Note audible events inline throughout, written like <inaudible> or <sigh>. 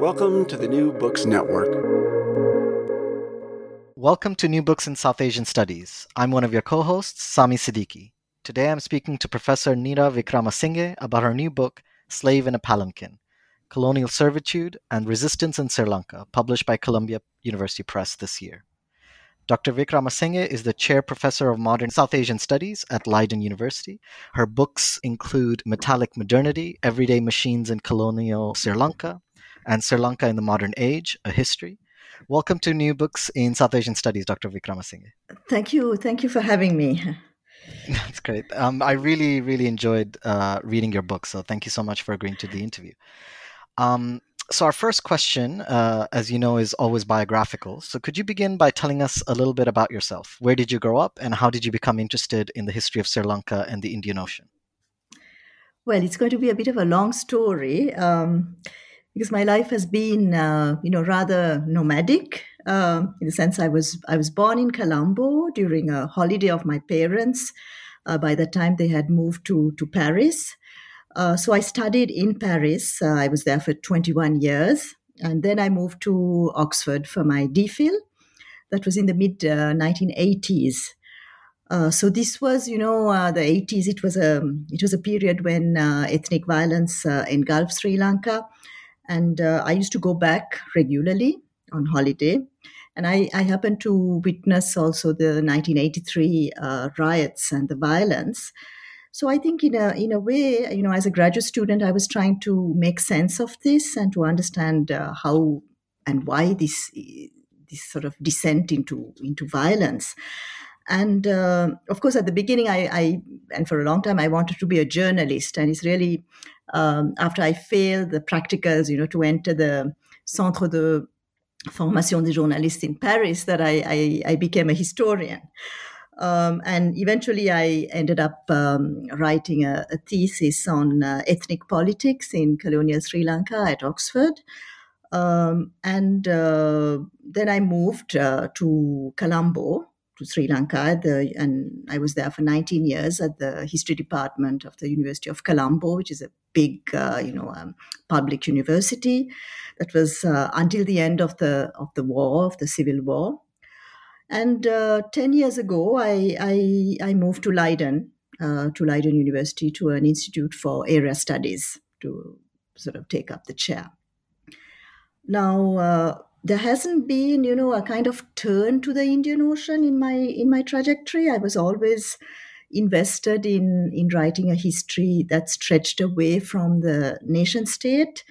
Welcome to the New Books Network. Welcome to New Books in South Asian Studies. I'm one of your co hosts, Sami Siddiqui. Today I'm speaking to Professor Nira Wickramasinghe about her new book, Slave in a Palanquin Colonial Servitude and Resistance in Sri Lanka, published by Columbia University Press this year. Dr. Wickramasinghe is the chair professor of modern South Asian studies at Leiden University. Her books include Metallic Modernity, Everyday Machines in Colonial Sri Lanka, and Sri Lanka in the Modern Age, A History. Welcome to New Books in South Asian Studies, Dr. Wickramasinghe. Thank you. Thank you for having me. <laughs> That's great. Um, I really, really enjoyed uh, reading your book, so thank you so much for agreeing to the interview. Um, so, our first question, uh, as you know, is always biographical. So, could you begin by telling us a little bit about yourself? Where did you grow up, and how did you become interested in the history of Sri Lanka and the Indian Ocean? Well, it's going to be a bit of a long story um, because my life has been, uh, you know, rather nomadic. Uh, in the sense, I was I was born in Colombo during a holiday of my parents. Uh, by the time they had moved to to Paris, uh, so I studied in Paris. Uh, I was there for 21 years. And then I moved to Oxford for my DPhil. That was in the mid uh, 1980s. Uh, so this was, you know, uh, the 80s. It was a it was a period when ethnic violence engulfed Sri Lanka, and I used to go back regularly on holiday. And I, I happened to witness also the 1983 riots and the violence. So I think in a in a way, you know, as a graduate student, I was trying to make sense of this and to understand uh, how and why this this sort of descent into into violence. And uh, of course, at the beginning, I, I, and for a long time I wanted to be a journalist, and it's really um, after I failed the practicals, you know, to enter the Centre de Formation des Journalistes in Paris, that I, I, I became a historian. Um, and eventually, I ended up um, writing a, a, thesis on uh, ethnic politics in colonial Sri Lanka at Oxford. Um, and uh, then I moved uh, to Colombo, to Sri Lanka, the, and I was there for 19 years at the history department of the University of Colombo, which is a big, uh, you know, um, public university. That was uh, until the end of the of the war, of the civil war. And uh, 10 years ago, I, I, I moved to Leiden, uh, to Leiden University, to an institute for area studies to sort of take up the chair. Now, uh, there hasn't been, you know, a kind of turn to the Indian Ocean in my in my trajectory. I was always invested in in writing a history that stretched away from the nation state.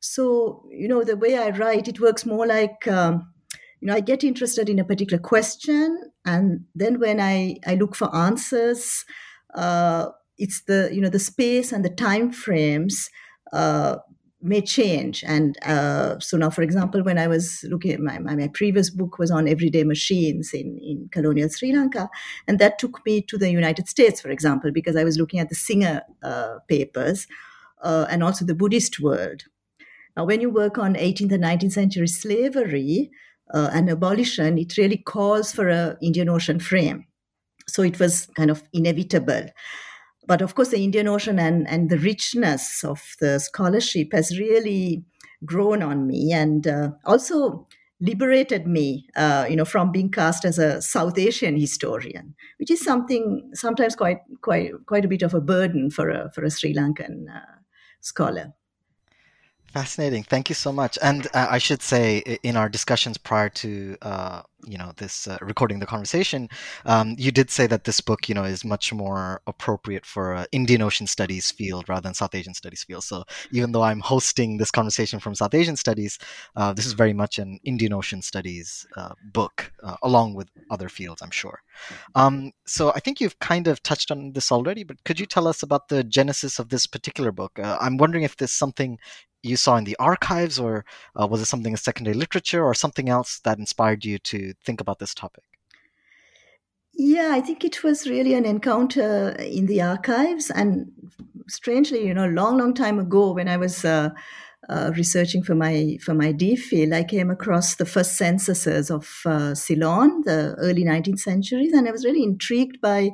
So, you know, the way I write, it works more like um, you know i get interested in a particular question and then when i i look for answers uh, it's the you know the space and the time frames uh, may change. And uh, so now for example when i was looking at my, my, my, previous book was on everyday machines in, in colonial sri lanka and that took me to the united states for example because i was looking at the singer uh, papers uh, and also the buddhist world. Now when you work on 18th and 19th century slavery uh, and abolition, it really calls for a Indian Ocean frame. So it was kind of inevitable. But of course, the Indian Ocean and, and the richness of the scholarship has really grown on me and uh, also liberated me, uh, you know, from being cast as a South Asian historian, which is something sometimes quite quite quite a bit of a burden for a for a Sri Lankan uh, scholar. Fascinating. Thank you so much. And uh, I should say, in our discussions prior to uh, you know this uh, recording the conversation, um, you did say that this book, you know, is much more appropriate for uh, Indian Ocean Studies field rather than South Asian Studies field. So even though I'm hosting this conversation from South Asian Studies, uh, this is very much an Indian Ocean Studies uh, book, along with other fields, I'm sure. Um, so I think you've kind of touched on this already, but could you tell us about the genesis of this particular book? I'm wondering if there's something you saw in the archives, or uh, was it something in secondary literature, or something else that inspired you to think about this topic? Yeah, I think it was really an encounter in the archives, and strangely, you know, long, long time ago, when I was uh, uh, researching for my for my DPhil, I came across the first censuses of uh, Ceylon, the early 19th centuries, and I was really intrigued by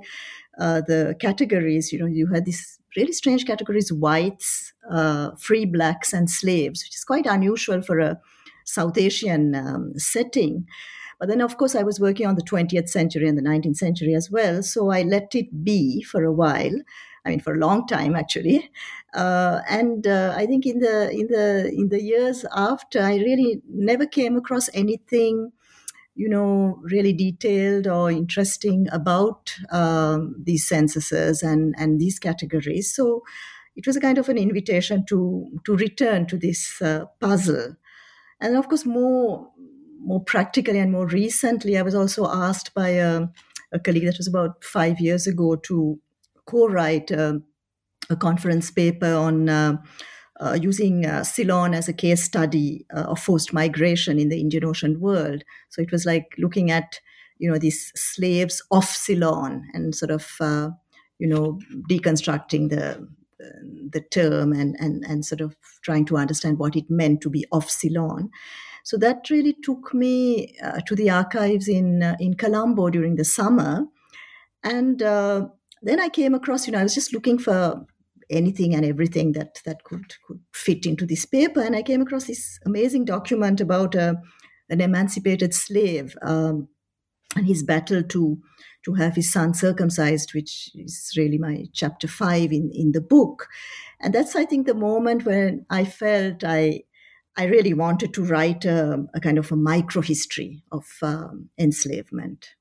uh, the categories. You know, you had this really strange categories whites, uh, free blacks, and slaves, which is quite unusual for a South Asian um, setting. But then, of course, I was working on the 20th century and the 19th century as well. So I let it be for a while. I mean, for a long time actually. Uh, and uh, I think in the in the in the years after, I really never came across anything, you know, really detailed or interesting about um, these censuses and and these categories. So it was a kind of an invitation to to return to this uh, puzzle. And of course, more more practically and more recently, I was also asked by a, a colleague that was about five years ago to co-write a, a conference paper on uh, uh, using uh, Ceylon as a case study uh, of forced migration in the Indian Ocean world. So it was like looking at you know these slaves off Ceylon and sort of uh, you know deconstructing the the term and, and and sort of trying to understand what it meant to be off Ceylon. So that really took me uh, to the archives in uh, in Colombo during the summer, and uh, then I came across. You know, I was just looking for anything and everything that that could could fit into this paper, and I came across this amazing document about a, uh, an emancipated slave um, and his battle to to have his son circumcised, which is really my chapter five in in the book, and that's I think the moment when I felt I I really wanted to write a, a kind of a micro history of um, enslavement.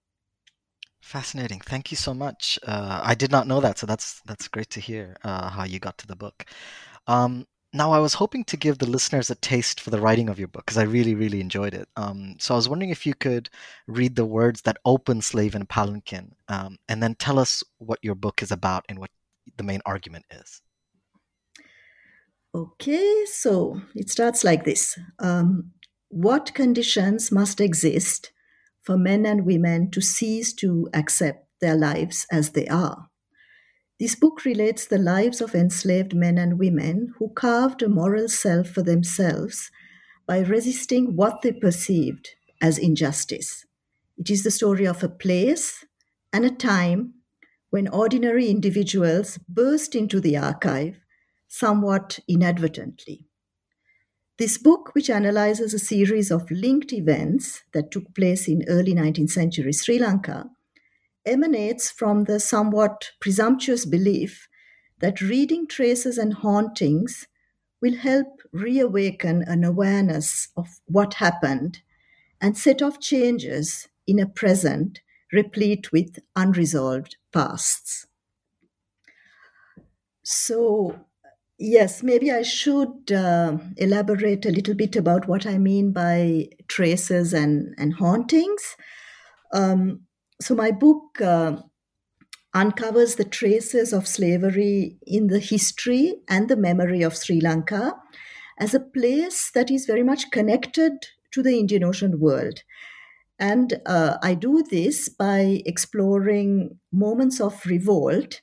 Fascinating. Thank you so much. Uh, I did not know that, so that's that's great to hear uh, how you got to the book. Um, now, I was hoping to give the listeners a taste for the writing of your book because I really, really enjoyed it. Um, so I was wondering if you could read the words that open Slave in Palanquin um, and then tell us what your book is about and what the main argument is. Okay, so it starts like this um, What conditions must exist for men and women to cease to accept their lives as they are? This book relates the lives of enslaved men and women who carved a moral self for themselves by resisting what they perceived as injustice. It is the story of a place and a time when ordinary individuals burst into the archive somewhat inadvertently. This book, which analyzes a series of linked events that took place in early 19th century Sri Lanka, emanates from the somewhat presumptuous belief that reading traces and hauntings will help reawaken an awareness of what happened and set off changes in a present replete with unresolved pasts. So, Yes, maybe I should uh, elaborate a little bit about what I mean by traces and, and hauntings. Um, so, my book uh, uncovers the traces of slavery in the history and the memory of Sri Lanka as a place that is very much connected to the Indian Ocean world. And uh, I do this by exploring moments of revolt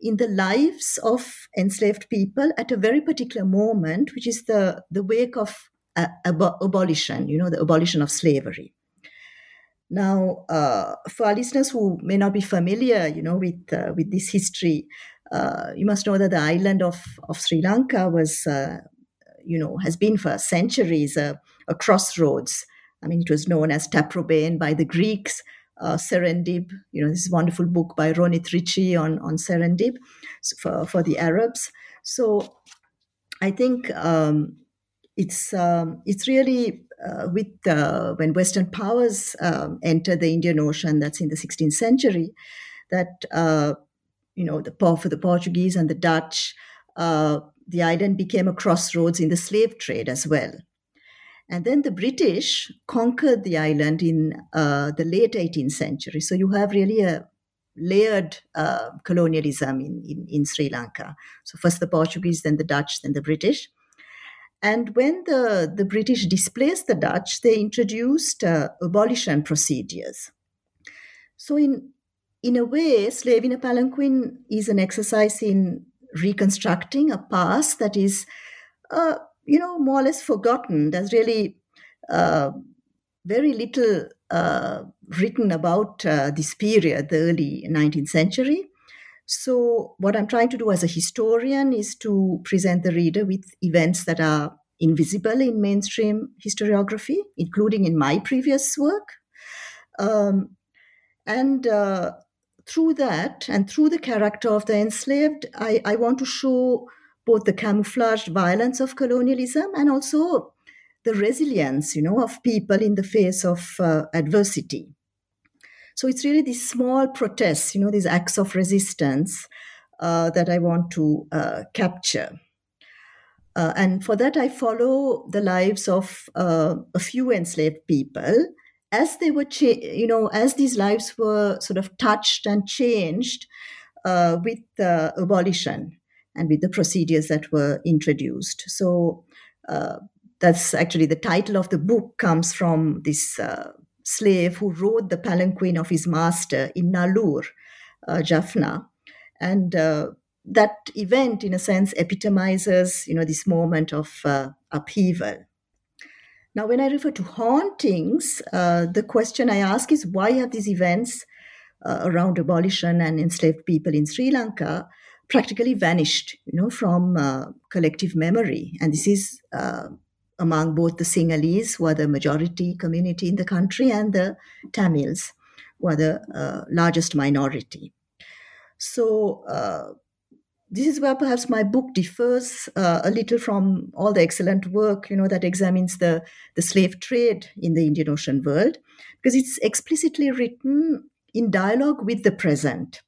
in the lives of enslaved people at a very particular moment, which is the, the wake of uh, ab- abolition, you know, the abolition of slavery. Now, uh, for our listeners who may not be familiar, you know, with uh, with this history, uh, you must know that the island of, of Sri Lanka was, uh, you know, has been for centuries a, a crossroads. I mean, it was known as Taprobane by the Greeks, uh, Serendib, you know, this wonderful book by Ronit Ricci on, on Serendib for, for the Arabs. So I think um, it's, um, it's really uh, with uh, when Western powers um, entered the Indian Ocean, that's in the 16th century, that, uh, you know, the, power for the Portuguese and the Dutch, uh, the island became a crossroads in the slave trade as well. And then the British conquered the island in uh, the late 18th century. So you have really a layered uh, colonialism in, in, in, Sri Lanka. So first the Portuguese, then the Dutch, then the British. And when the, the British displaced the Dutch, they introduced uh, abolition procedures. So in in a way, Slave in a Palanquin is an exercise in reconstructing a past that is uh, you know, more or less forgotten. There's really uh, very little uh, written about uh, this period, the early 19th century. So, what I'm trying to do as a historian is to present the reader with events that are invisible in mainstream historiography, including in my previous work. Um, and uh, through that, and through the character of the enslaved, I, I want to show both the camouflaged violence of colonialism and also the resilience, you know, of people in the face of uh, adversity. So it's really these small protests, you know, these acts of resistance uh, that I want to uh, capture. Uh, and for that, I follow the lives of uh, a few enslaved people as they were, cha- you know, as these lives were sort of touched and changed uh, with abolition and with the procedures that were introduced. So uh, that's actually the title of the book comes from this slave who rode the palanquin of his master in Nallur, uh, Jaffna. And uh, that event, in a sense, epitomizes, you know, this moment of uh, upheaval. Now, when I refer to hauntings, uh, the question I ask is why have these events uh, around abolition and enslaved people in Sri Lanka practically vanished, you know, from uh, collective memory? And this is among both the Sinhalese, who are the majority community in the country, and the Tamils, who are the uh, largest minority. So, uh, this is where perhaps my book differs uh, a little from all the excellent work you know that examines the, the slave trade in the indian ocean world because it's explicitly written in dialogue with the present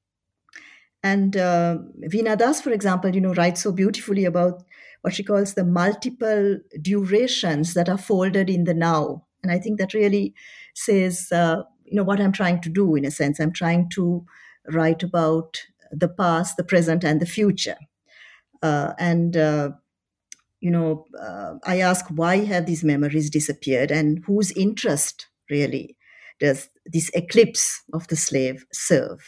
and uh, Veena Das, for example, you know, writes so beautifully about what she calls the multiple durations that are folded in the now. And I think that really says, uh, you know, what I'm trying to do in a sense. I'm trying to write about the past, the present, and the future. Uh, and uh, you know, uh, I ask why have these memories disappeared, and whose interest really does this eclipse of the slave serve?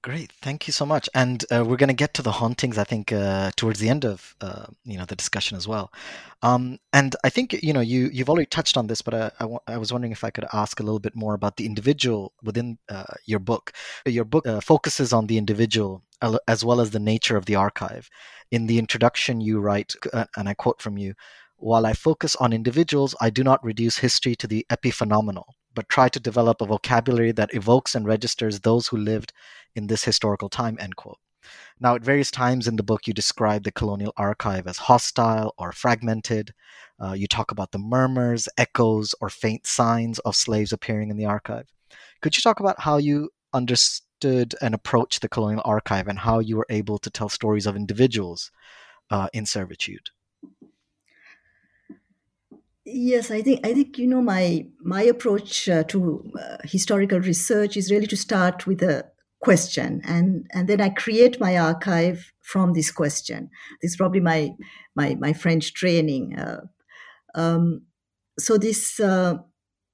Great, thank you so much. And uh, we're going to get to the hauntings, I think, uh, towards the end of uh, you know the discussion as well. Um, and I think you know you you've already touched on this, but I, I, w- I was wondering if I could ask a little bit more about the individual within uh, your book. Your book uh, focuses on the individual as well as the nature of the archive. In the introduction, you write, uh, and I quote from you: "While I focus on individuals, I do not reduce history to the epiphenomenal." but try to develop a vocabulary that evokes and registers those who lived in this historical time, end quote. Now, at various times in the book, you describe the colonial archive as hostile or fragmented. Uh, you talk about the murmurs, echoes, or faint signs of slaves appearing in the archive. Could you talk about how you understood and approached the colonial archive and how you were able to tell stories of individuals uh, in servitude? Yes, I think I think you know my my approach uh, to uh, historical research is really to start with a question and and then I create my archive from this question. This is probably my my my French training. Uh, um, so this uh,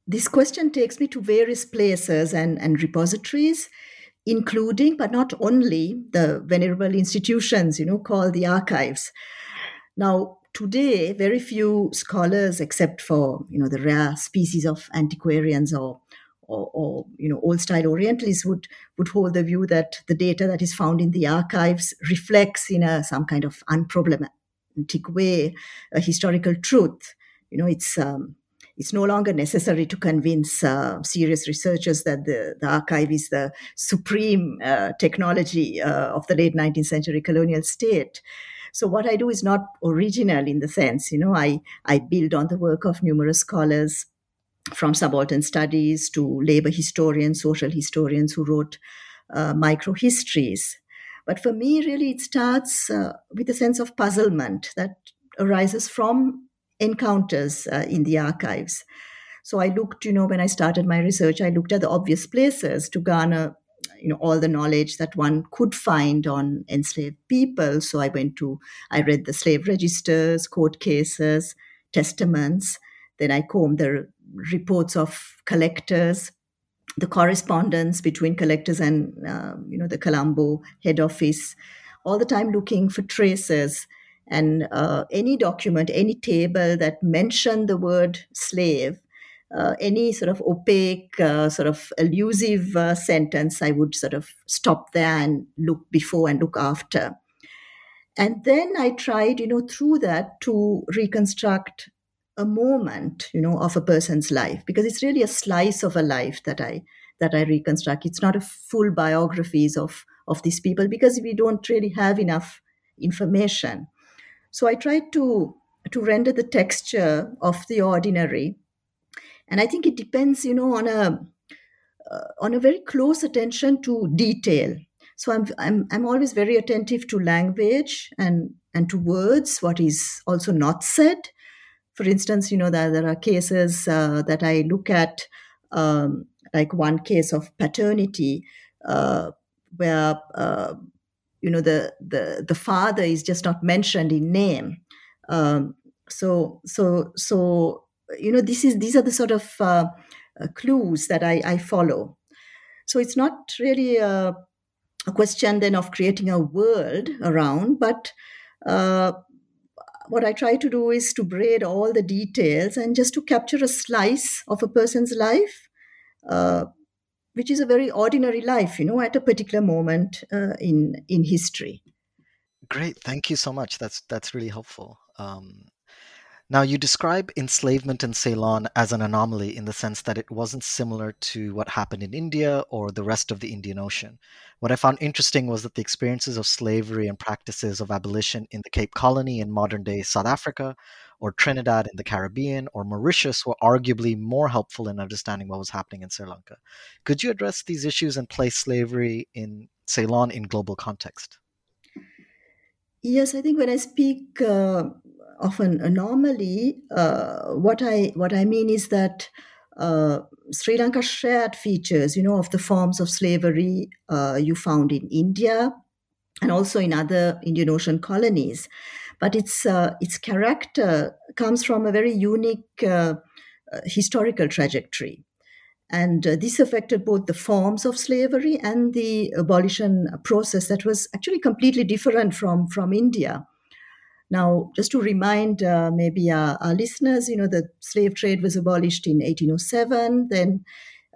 this question takes me to various places and and repositories, including but not only the venerable institutions you know called the archives. Now today very few scholars except for you know the rare species of antiquarians or or, or, you know old style orientalists would would hold the view that the data that is found in the archives reflects in a some kind of unproblematic way a historical truth. You know it's um, it's no longer necessary to convince uh, serious researchers that the, the archive is the supreme uh, technology uh, of the late 19th century colonial state. So what I do is not original in the sense, you know, I, I build on the work of numerous scholars from subaltern studies to labor historians, social historians who wrote uh, microhistories. But for me, really, it starts uh, with a sense of puzzlement that arises from encounters uh, in the archives. So I looked, you know, when I started my research, I looked at the obvious places to garner you know all the knowledge that one could find on enslaved people so i went to i read the slave registers court cases testaments then i combed the reports of collectors the correspondence between collectors and uh, you know the colombo head office all the time looking for traces and uh, any document any table that mentioned the word slave uh, any sort of opaque, uh, sort of elusive uh, sentence, I would sort of stop there and look before and look after. And then I tried, you know, through that to reconstruct a moment, you know, of a person's life because it's really a slice of a life that I that I reconstruct. It's not a full biographies of of these people because we don't really have enough information. So I tried to to render the texture of the ordinary, and I think it depends, you know, on a uh, on a very close attention to detail. So I'm I'm I'm always very attentive to language and and to words, what is also not said. For instance, you know that there are cases uh, that I look at, um, like one case of paternity, uh, where uh, you know the the the father is just not mentioned in name. Um, so so so you know this is these are the sort of uh, uh, clues that I, I follow. So it's not really a, a, question then of creating a world around, but uh, what I try to do is to braid all the details and just to capture a slice of a person's life, uh, which is a very ordinary life, you know, at a particular moment uh, in in history. Great, thank you so much. That's that's really helpful. Um, now, you describe enslavement in Ceylon as an anomaly in the sense that it wasn't similar to what happened in India or the rest of the Indian Ocean. What I found interesting was that the experiences of slavery and practices of abolition in the Cape Colony in modern day South Africa, or Trinidad in the Caribbean, or Mauritius were arguably more helpful in understanding what was happening in Sri Lanka. Could you address these issues and place slavery in Ceylon in global context? Yes, I think when I speak uh, of an anomaly, uh, what I what I mean is that uh, Sri Lanka shared features, you know, of the forms of slavery uh, you found in India and also in other Indian Ocean colonies, but its uh, its character comes from a very unique uh, uh, historical trajectory. And this affected both the forms of slavery and the abolition process that was actually completely different from, from India. Now, just to remind uh, maybe our, our, listeners, you know, the slave trade was abolished in 1807. Then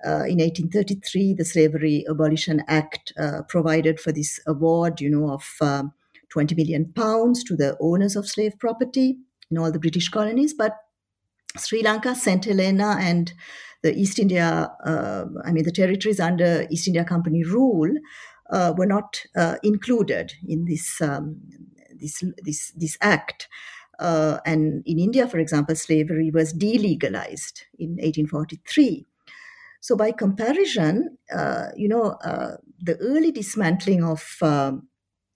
uh, in 1833, the Slavery Abolition Act uh, provided for this award, you know, of um, 20 million pounds to the owners of slave property in all the British colonies. But Sri Lanka, St. Helena, and the East India, uh, I mean, the territories under East India Company rule uh, were not uh, included in this um, this this this act. Uh, and in India, for example, slavery was delegalized in 1843. So, by comparison, uh, you know, uh, the early dismantling of um,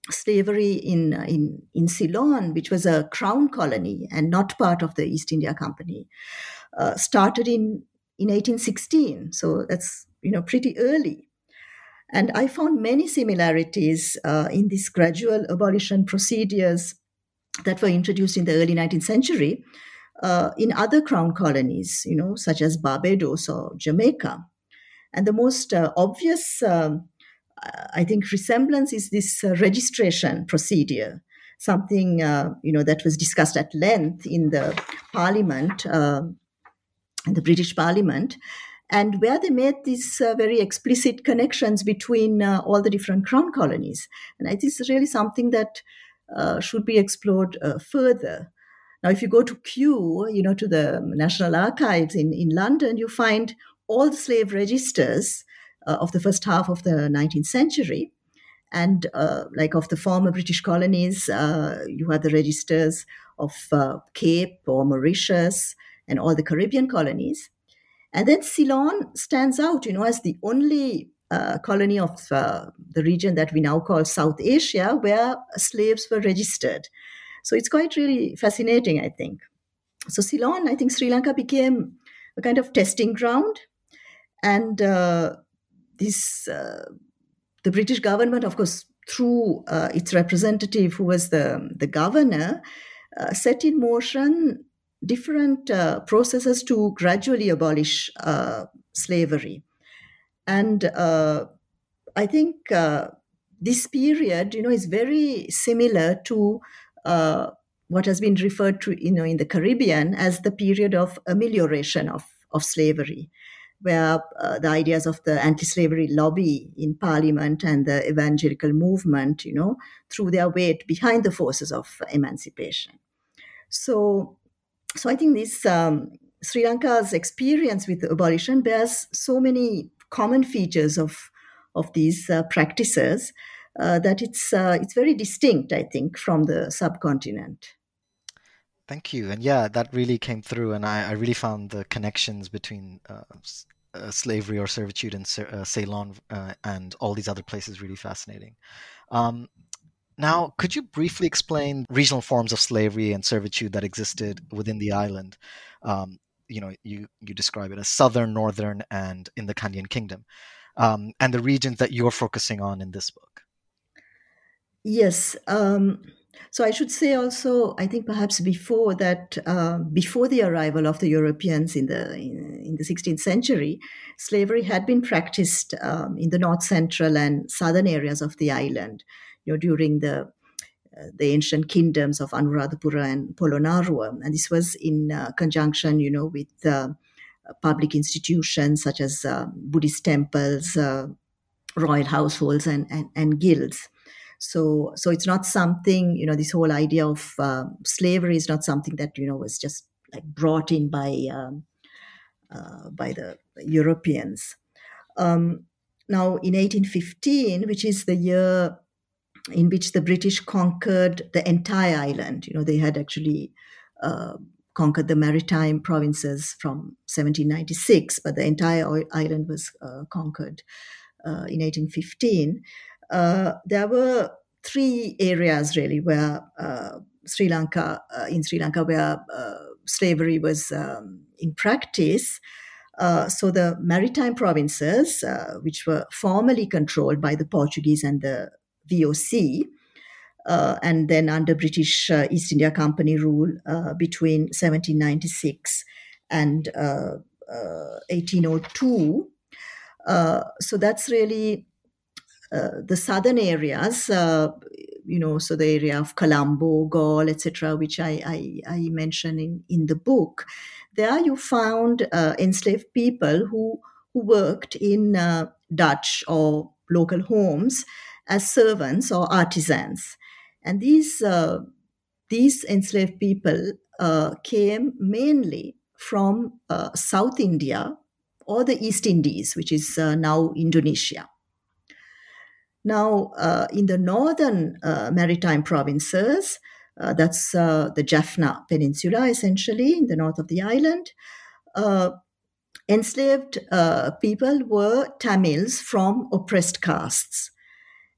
slavery in, in, in Ceylon, which was a crown colony and not part of the East India Company, uh, started in, in 1816. So, that's, you know, pretty early. And I found many similarities uh, in these gradual abolition procedures that were introduced in the early 19th century uh, in other crown colonies, you know, such as Barbados or Jamaica. And the most uh, obvious, um, I think, resemblance is this uh, registration procedure, something uh, you know that was discussed at length in the Parliament, uh, in the British Parliament, and where they made these uh, very explicit connections between uh, all the different crown colonies. And I think it's really something that uh, should be explored uh, further. Now, if you go to Kew, you know, to the National Archives in, in London, you find all the slave registers uh, of the first half of the 19th century. And uh, like of the former British colonies, you have the registers of Cape or Mauritius and all the Caribbean colonies. And then Ceylon stands out, you know, as the only uh, colony of uh, the region that we now call South Asia where slaves were registered. So it's quite really fascinating, I think. So Ceylon, I think Sri Lanka became a kind of testing ground. And uh, this, uh, the British government, of course, through uh, its representative, who was the, the governor, uh, set in motion different uh, processes to gradually abolish uh, slavery. And uh, I think uh, this period, you know, is very similar to uh, what has been referred to, you know, in the Caribbean as the period of amelioration of, of slavery, where uh, the ideas of the anti-slavery lobby in parliament and the evangelical movement, you know, threw their weight behind the forces of emancipation. So, so I think this um, Sri Lanka's experience with abolition bears so many common features of of these uh, practices uh, that it's uh, it's very distinct, I think, from the subcontinent. Thank you, and yeah, that really came through, and I, I really found the connections between uh, uh, slavery or servitude in uh, Ceylon and all these other places really fascinating. Um, now, could you briefly explain regional forms of slavery and servitude that existed within the island? Um, you know, you you describe it as southern, northern, and in the Kandyan Kingdom, um, and the regions that you're focusing on in this book. Yes. Um, so I should say also, I think perhaps before that, uh, before the arrival of the Europeans in the in, in the 16th century, slavery had been practiced um, in the north central and southern areas of the island. You know, during the uh, the ancient kingdoms of Anuradhapura and Polonnaruwa, and this was in uh, conjunction, you know, with uh, public institutions such as uh, Buddhist temples, uh, royal households, and, and, and guilds. So, so it's not something you know. This whole idea of uh, slavery is not something that you know was just like brought in by um, by the Europeans. Um, now, in 1815, which is the year in which the British conquered the entire island, you know, they had actually uh, conquered the maritime provinces from 1796, but the entire island was uh, conquered uh, in 1815 uh, there were three areas really where uh, Sri Lanka, uh, in Sri Lanka, where slavery was um, in practice. Uh, so the maritime provinces, uh, which were formally controlled by the Portuguese and the VOC, and then under British East India Company rule between 1796 and 1802. so that's really uh, the southern areas, uh, you know, so the area of Colombo, Galle, etc., which I, I, I mention in, in the book, there you found uh, enslaved people who, who worked in uh, Dutch or local homes as servants or artisans. And these, uh, these enslaved people came mainly from South India or the East Indies, which is now Indonesia. Now, uh, in the northern uh, maritime provinces, uh, that's uh, the Jaffna Peninsula, essentially, in the north of the island, uh, enslaved uh, people were Tamils from oppressed castes.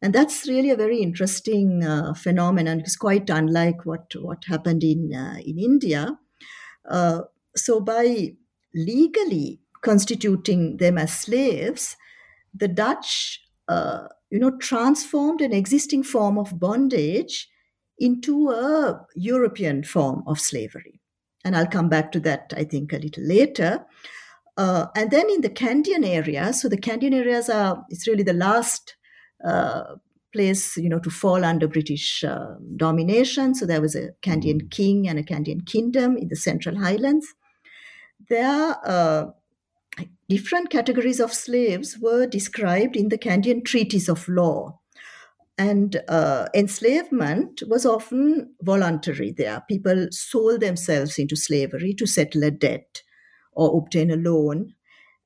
And that's really a very interesting phenomenon. It's quite unlike what, what happened in, in India. so, by legally constituting them as slaves, the Dutch uh, you know, transformed an existing form of bondage into a European form of slavery. And I'll come back to that, I think, a little later. Uh, and then in the Kandyan area, so the Kandyan areas are, it's really the last uh, place, you know, to fall under British uh, domination. So there was a Kandyan mm-hmm. king and a Kandyan kingdom in the Central Highlands. There, uh, different categories of slaves were described in the Kandyan treaties of law. And uh, enslavement was often voluntary there. People sold themselves into slavery to settle a debt or obtain a loan.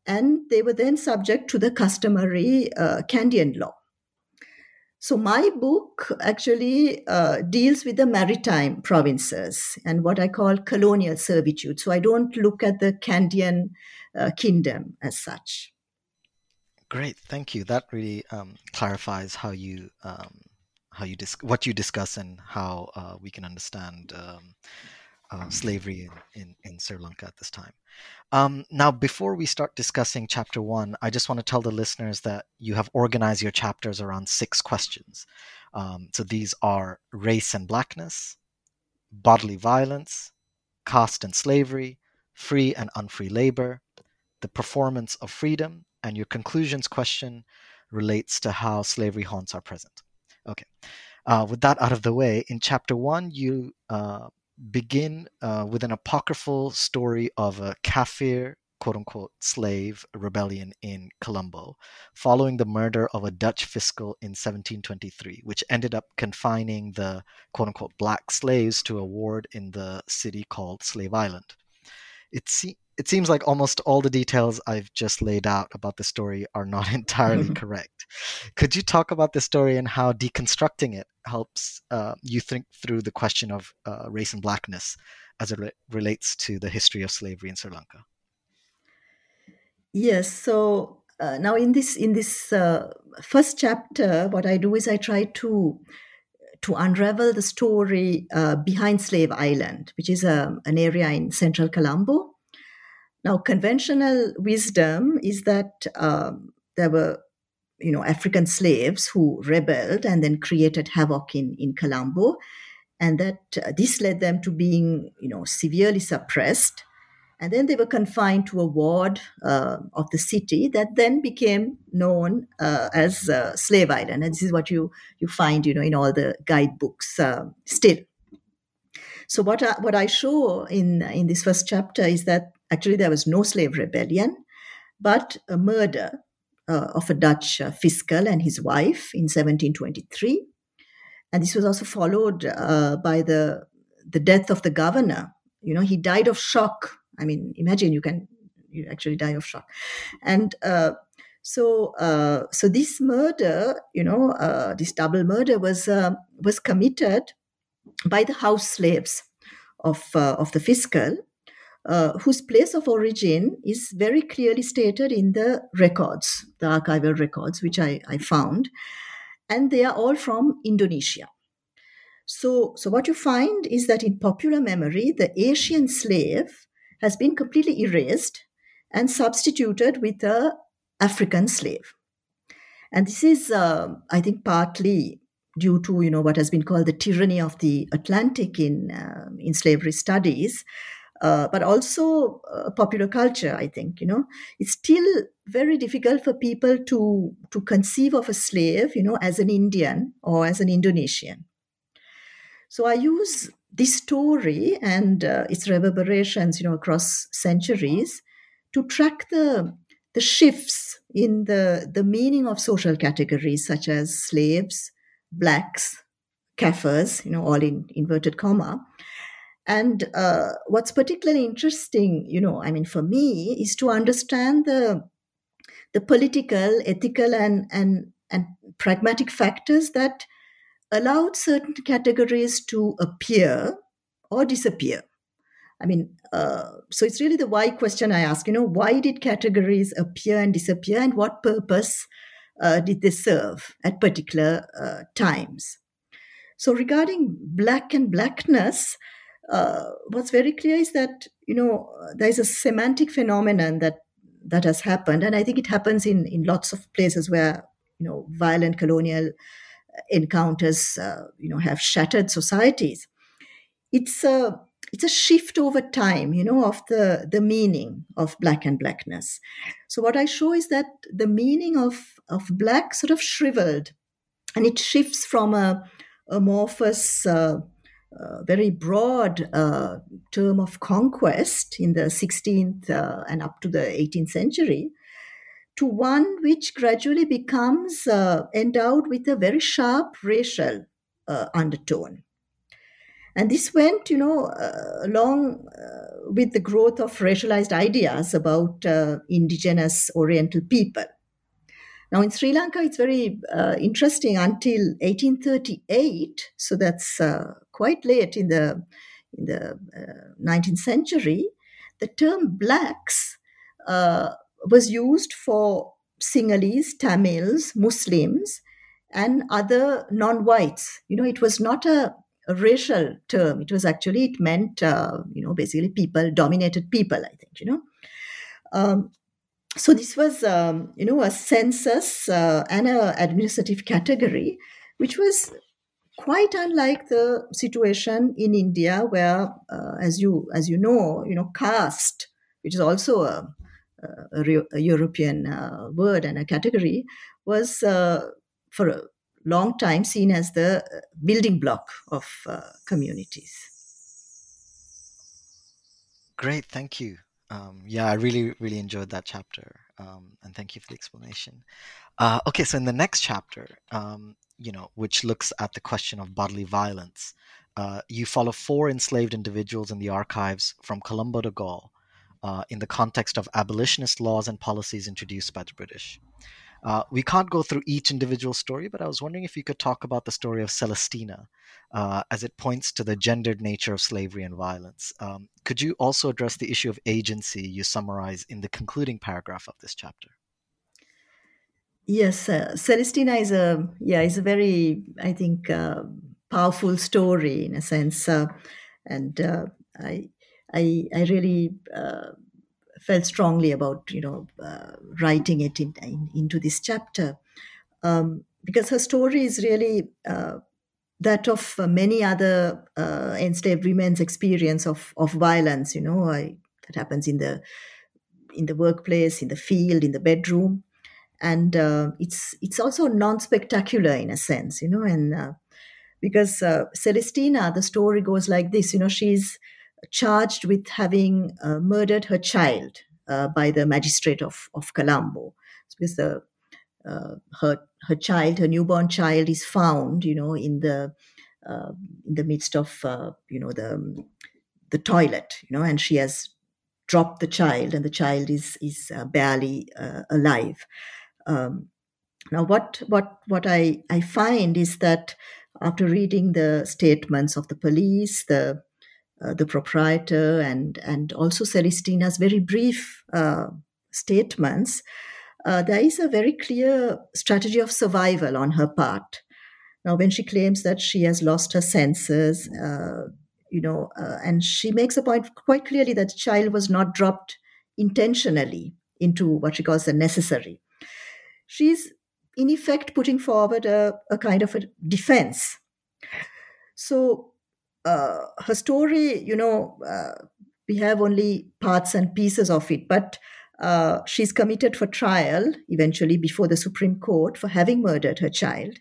And they were then subject to the customary uh, Kandyan law. So, my book actually uh, deals with the maritime provinces and what I call colonial servitude. So, I don't look at the Kandyan uh, kingdom as such. Great, thank you. That really um, clarifies how you um, how you dis- what you discuss and how uh, we can understand um, uh, slavery in, in, in, Sri Lanka at this time. Um, now, before we start discussing chapter one, I just want to tell the listeners that you have organized your chapters around six questions. Um, so these are race and blackness, bodily violence, caste and slavery, free and unfree labor, the performance of freedom, and your conclusions question relates to how slavery haunts our present. Okay. Uh, with that out of the way, in chapter one, you uh, begin uh, with an apocryphal story of a kafir quote unquote slave rebellion in Colombo following the murder of a Dutch fiscal in 1723, which ended up confining the quote unquote black slaves to a ward in the city called Slave Island. It, se- it seems like almost all the details I've just laid out about the story are not <laughs> entirely correct. Could you talk about the story and how deconstructing it helps uh, you think through the question of uh, race and blackness as it re- relates to the history of slavery in Sri Lanka? Yes. So uh, now in this in this uh, first chapter, what I do is I try to to unravel the story uh, behind Slave Island, which is a, um, an area in central Colombo. Now, conventional wisdom is that um, there were, you know, African slaves who rebelled and then created havoc in in Colombo, and that uh, this led them to being, you know, severely suppressed and then they were confined to a ward uh, of the city that then became known uh, as uh, Slave Island. And this is what you, you find, you know, in all the guidebooks uh, still. So what I, what I show in, in this first chapter is that actually there was no slave rebellion, but a murder uh, of a Dutch uh, fiscal and his wife in 1723. And this was also followed by the, the death of the governor. You know, he died of shock I mean, imagine you can you actually die of shock, and uh, so uh, so this murder, you know, uh, this double murder was uh, was committed by the house slaves of uh, of the fiscal, uh, whose place of origin is very clearly stated in the records, the archival records, which I, I found, and they are all from Indonesia. So, so what you find is that in popular memory, the Asian slave has been completely erased and substituted with a African slave. And this is, uh, I think, partly due to you know what has been called the tyranny of the Atlantic in uh, in slavery studies, uh, but also uh, popular culture. I think you know it's still very difficult for people to to conceive of a slave, you know, as an Indian or as an Indonesian. So I use this story and uh, its reverberations, you know, across centuries, to track the the shifts in the the meaning of social categories such as slaves, blacks, Kafirs, you know, all in inverted comma. And uh, what's particularly interesting, you know, I mean, for me, is to understand the the political, ethical, and and and pragmatic factors that allowed certain categories to appear or disappear. I mean, uh, so it's really the why question I ask. You know, why did categories appear and disappear, and what purpose uh, did they serve at particular uh, times? So, regarding black and blackness, uh, what's very clear is that you know there is a semantic phenomenon that that has happened, and I think it happens in in lots of places where you know violent colonial encounters, uh, you know, have shattered societies. It's a it's a shift over time, you know, of the the meaning of black and blackness. So what I show is that the meaning of of black sort of shriveled, and it shifts from a amorphous. Uh, very broad uh, term of conquest in the 16th uh, and up to the 18th century to one which gradually becomes uh, endowed with a very sharp racial uh, undertone. And this went, you know, uh, along with the growth of racialized ideas about indigenous Oriental people. Now, in Sri Lanka, it's very interesting until 1838, so that's quite late in the in the 19th century. The term blacks was used for Sinhalese, Tamils, Muslims, and other non-whites. You know, it was not a, a racial term. It was actually it meant uh, you know basically people dominated people. I think you know. Um, so this was um, you know a census uh, and a administrative category, which was quite unlike the situation in India, where uh, as you as you know you know caste, which is also a a, a European uh, word and a category, was uh, for a long time seen as the uh, building block of communities. Great, thank you. Um, yeah, I really, really enjoyed that chapter, um, and thank you for the explanation. Uh, okay, so in the next chapter, um, you know, which looks at the question of bodily violence, uh, you follow four enslaved individuals in the archives from Colombo to Galle uh, in the context of abolitionist laws and policies introduced by the British. Uh, we can't go through each individual story, but I was wondering if you could talk about the story of Celestina uh, as it points to the gendered nature of slavery and violence. Um, could you also address the issue of agency you summarize in the concluding paragraph of this chapter? Yes, uh, Celestina is a yeah is a very I think uh, powerful story in a sense, uh, and uh, I I I really uh, felt strongly about you know uh, writing it in, in, into this chapter um, because her story is really that of many other enslaved women's experience of of violence. You know I, that happens in the in the workplace, in the field, in the bedroom, and uh, it's it's also non-spectacular in a sense. You know, and uh, because Celestina, the story goes like this. You know, she's charged with having uh, murdered her child uh, by the magistrate of, of Colombo. Because the, uh, her, her child, her newborn child, is found, you know, in the uh, in the midst of, uh, you know, the the toilet, you know, and she has dropped the child, and the child is is uh, barely alive. Um, now, what what what I I find is that after reading the statements of the police, the uh, the proprietor and and also Celestina's very brief uh, statements, uh, there is a very clear strategy of survival on her part. Now, when she claims that she has lost her senses, uh, you know, uh, and she makes a point quite clearly that the child was not dropped intentionally into what she calls the necessary. She's in effect putting forward a, a kind of a defense. So uh, her story, you know, uh, we have only parts and pieces of it, but uh, she's committed for trial eventually before the Supreme Court for having murdered her child.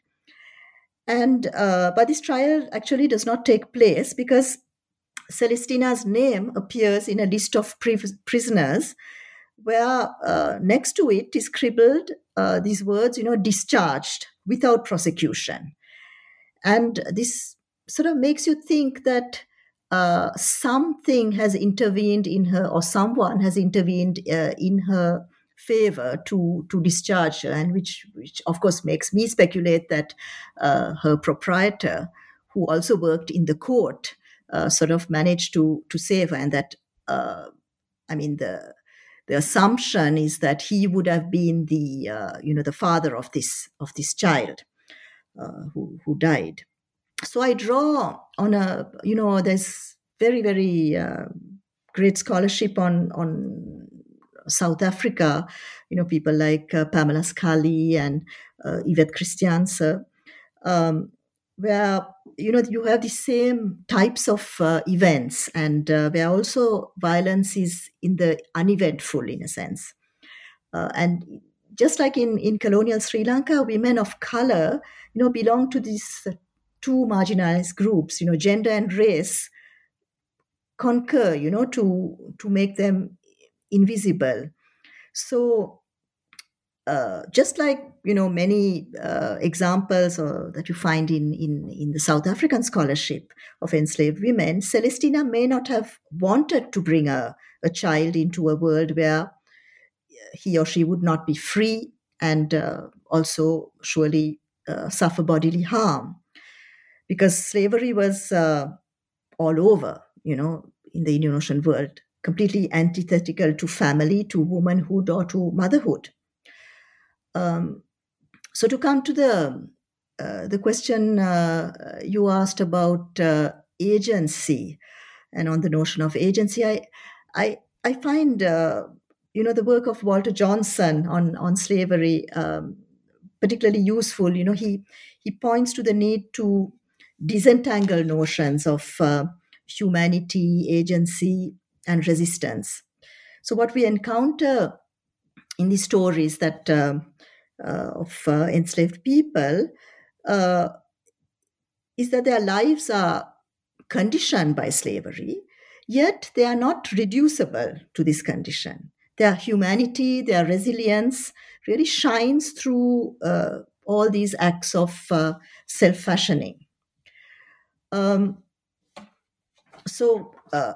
And uh, but this trial actually does not take place because Celestina's name appears in a list of pri- prisoners, where uh, next to it is scribbled uh, these words, you know, discharged without prosecution. And this sort of makes you think that uh, something has intervened in her or someone has intervened uh, in her favor to to discharge her and which which of course makes me speculate that uh, her proprietor who also worked in the court uh, sort of managed to to save her and that uh, i mean the the assumption is that he would have been the uh, you know the father of this of this child who who died. So I draw on a, you know, there's very, very uh, great scholarship on, on South Africa, you know, people like uh, Pamela Scully and uh, Yvette Christianse, um, where, you know, you have the same types of uh, events and uh, where also violence is in the uneventful in a sense. Uh, and just like in, in colonial Sri Lanka, women of color, you know, belong to these two marginalized groups, you know, gender and race, concur, you know, to to make them invisible. So, uh, just like you know, many uh, examples uh, that you find in, in in the South African scholarship of enslaved women, Celestina may not have wanted to bring a, a child into a world where he or she would not be free and uh, also surely uh, suffer bodily harm because slavery was uh, all over, you know, in the Indian Ocean world, completely antithetical to family, to womanhood, or to motherhood. Um, so to come to the uh, the question uh, you asked about uh, agency and on the notion of agency, I I I find uh, you know the work of Walter Johnson on on slavery um, particularly useful. You know he he points to the need to disentangle notions of uh, humanity, agency, and resistance. So, what we encounter in these stories that uh, of uh, enslaved people uh, is that their lives are conditioned by slavery, Yet they are not reducible to this condition. Their humanity, their resilience really shines through uh, all these acts of uh, self fashioning. Um, so, uh,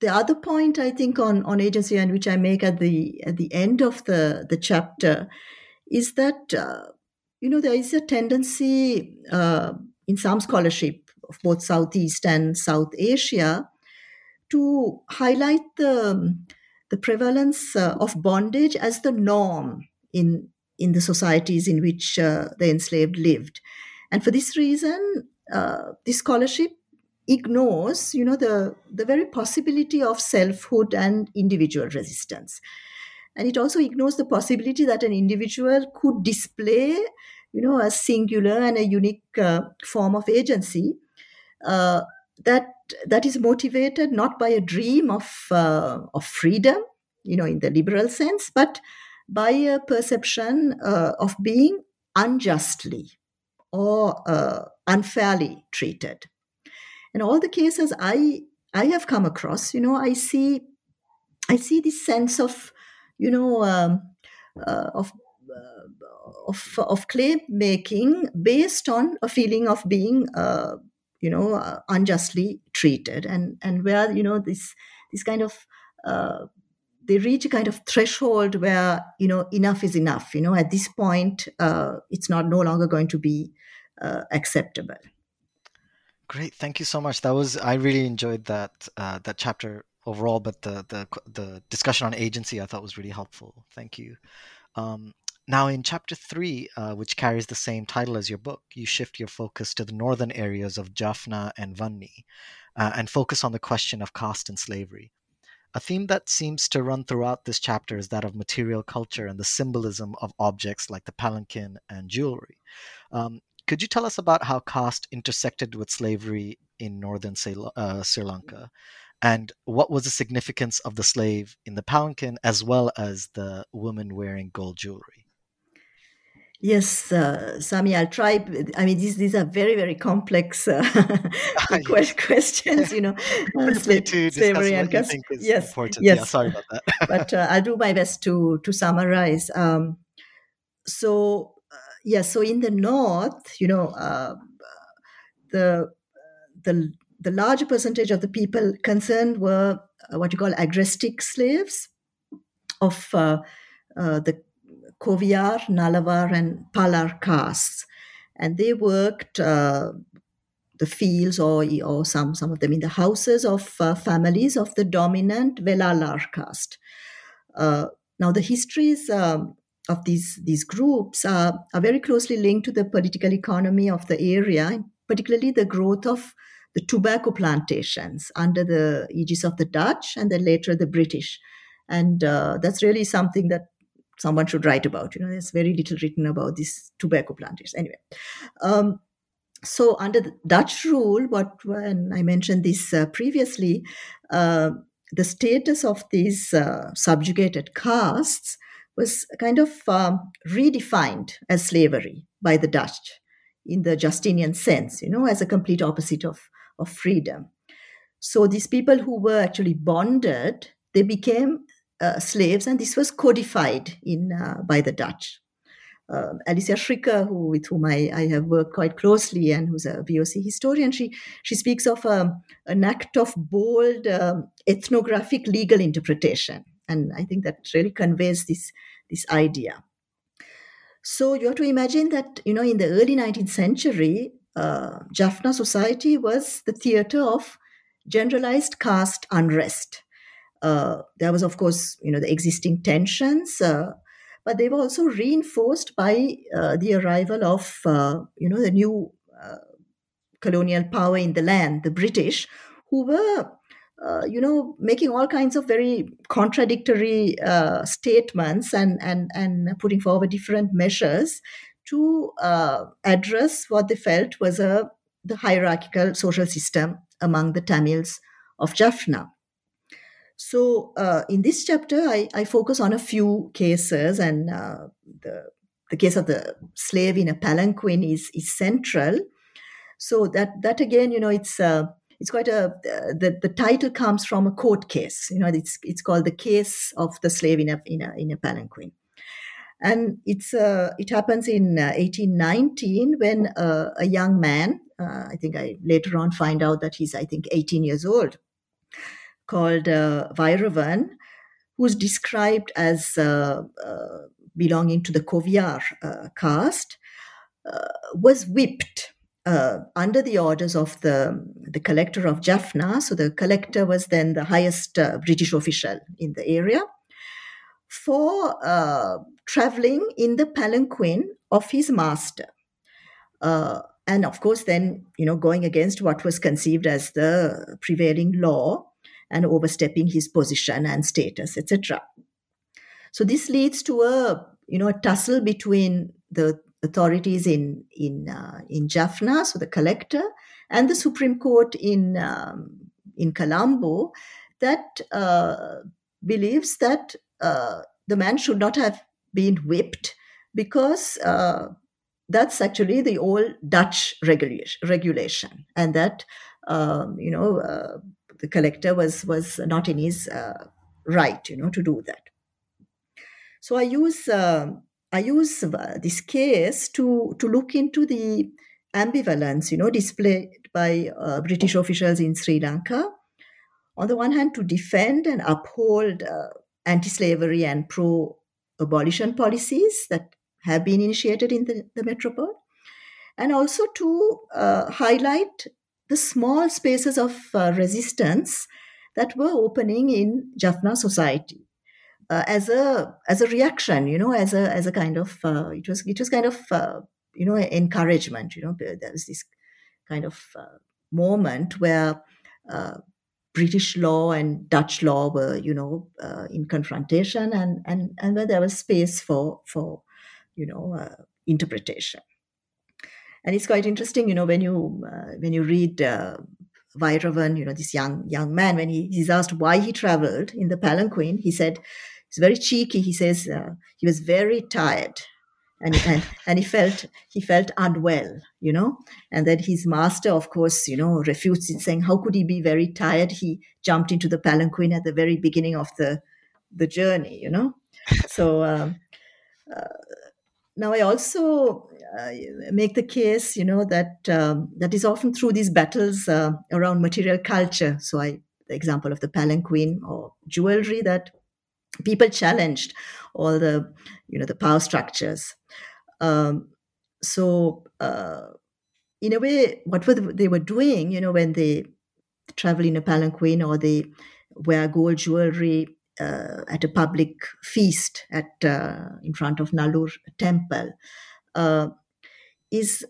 the other point I think on, on agency and which I make at the at the end of the, the chapter is that uh, you know there is a tendency uh, in some scholarship of both Southeast and South Asia to highlight the, the prevalence uh, of bondage as the norm in, in the societies in which uh, the enslaved lived. And for this reason, uh, this scholarship ignores, you know, the, the very possibility of selfhood and individual resistance. And it also ignores the possibility that an individual could display, you know, a singular and a unique uh, form of agency uh, that that is motivated not by a dream of uh, of freedom, you know, in the liberal sense, but by a perception uh, of being unjustly or uh, unfairly treated. In all the cases I I have come across, you know, I see I see this sense of, you know, um, uh, of uh, of of claim making based on a feeling of being uh, you know uh, unjustly treated. And and where you know this this kind of they reach a kind of threshold where you know enough is enough you know at this point uh, it's not no longer going to be uh, acceptable. Great. Thank you so much. That was i really enjoyed that uh, that chapter overall but the the the discussion on agency i thought was really helpful thank you um, now, in chapter three, uh, which carries the same title as your book, you shift your focus to the northern areas of Jaffna and Vanni uh, and focus on the question of caste and slavery. A theme that seems to run throughout this chapter is that of material culture and the symbolism of objects like the palanquin and jewelry. Um, could you tell us about how caste intersected with slavery in northern uh, Sri Lanka? And what was the significance of the slave in the palanquin as well as the woman wearing gold jewelry? Yes, uh, Sami, I'll try. I mean, these these are very very complex uh, <laughs> <laughs> questions. You know, <laughs> slavery and custom. Yes, important. yes. Yeah, sorry about that. but uh, I'll do my best to to summarize. Um, so uh, yes, yeah, so in the north, you know, uh, the the the larger percentage of the people concerned were what you call agrestic slaves of the Koviyar, Nalavar, and Palar castes. And they worked uh, the fields or, or some, some of them in the houses of uh, families of the dominant Velalar caste. Uh, now, the histories um, of these, these groups are, are very closely linked to the political economy of the area, particularly the growth of the tobacco plantations under the aegis of the Dutch and then later the British. And uh, that's really something that someone should write about. You know, there's very little written about these tobacco planters. Anyway, um, so under the Dutch rule, what when I mentioned this uh, previously, uh, the status of these uh, subjugated castes was kind of um, redefined as slavery by the Dutch in the Justinian sense, you know, as a complete opposite of, of freedom. So these people who were actually bonded, they became uh, slaves, and this was codified in uh, by the Dutch. Uh, Alicia Schrikker, who, with whom I, I, have worked quite closely and who's a VOC historian, she, she speaks of um, an act of bold um, ethnographic legal interpretation. And I think that really conveys this, this idea. So you have to imagine that, you know, in the early 19th century, uh, Jaffna society was the theater of generalized caste unrest. Uh, there was, of course, you know, the existing tensions, uh, but they were also reinforced by uh, the arrival of, uh, you know, the new uh, colonial power in the land, the British, who were, you know, making all kinds of very contradictory statements and, and, and putting forward different measures to address what they felt was a the hierarchical social system among the Tamils of Jaffna. So, uh, in this chapter, I, I, focus on a few cases, and uh, the, the case of the slave in a palanquin is, is central. So that that again, you know, it's uh, it's quite a uh, the, the title comes from a court case. You know, it's it's called the case of the slave in a in a, in a palanquin, and it's uh, it happens in uh, 1819 when uh, a young man, uh, I think I later on find out that he's I think 18 years old, called uh, Vairavan, who's described as belonging to the Koviyar caste, was whipped uh, under the orders of the, the collector of Jaffna. So the collector was then the highest uh, British official in the area for uh, traveling in the palanquin of his master. Uh, and of course, then, you know, going against what was conceived as the prevailing law and overstepping his position and status, etc. So this leads to a, you know, a tussle between the authorities in in uh, in Jaffna, so the collector, and the Supreme Court in um, in Colombo, that uh, believes that uh, the man should not have been whipped because uh, that's actually the old Dutch regulation, regulation and that um, you know uh, the collector was was not in his uh, right, you know, to do that. So I use. Um, I use this case to, to look into the ambivalence, you know, displayed by uh, British officials in Sri Lanka. On the one hand, to defend and uphold uh, anti-slavery and pro-abolition policies that have been initiated in the, the metropole, and also to uh, highlight the small spaces of uh, resistance that were opening in Jaffna society uh, as a as a reaction, you know, as a as a kind of uh, it was it was kind of uh, you know encouragement. You know, there was this kind of uh, moment where British law and Dutch law were you know uh, in confrontation, and and and where there was space for for you know interpretation. And it's quite interesting, you know, when you when you read. Vairavan, you know, this young young man, when he, he's asked why he traveled in the palanquin, he said, He's very cheeky. He says uh, he was very tired. And, and and he felt he felt unwell, you know, and then his master, of course, you know, refutes it, saying, "How could he be very tired? He jumped into the palanquin at the very beginning of the the journey, you know." <laughs> So um, uh, now I also uh, make the case, you know, that um, that is often through these battles uh, around material culture. So I, the example of the palanquin or jewelry that people challenged all the you know the power structures. Um, so uh, in a way what were they were doing you know when they travel in a palanquin or they wear gold jewelry uh, at a public feast at uh, in front of Nallur temple uh, is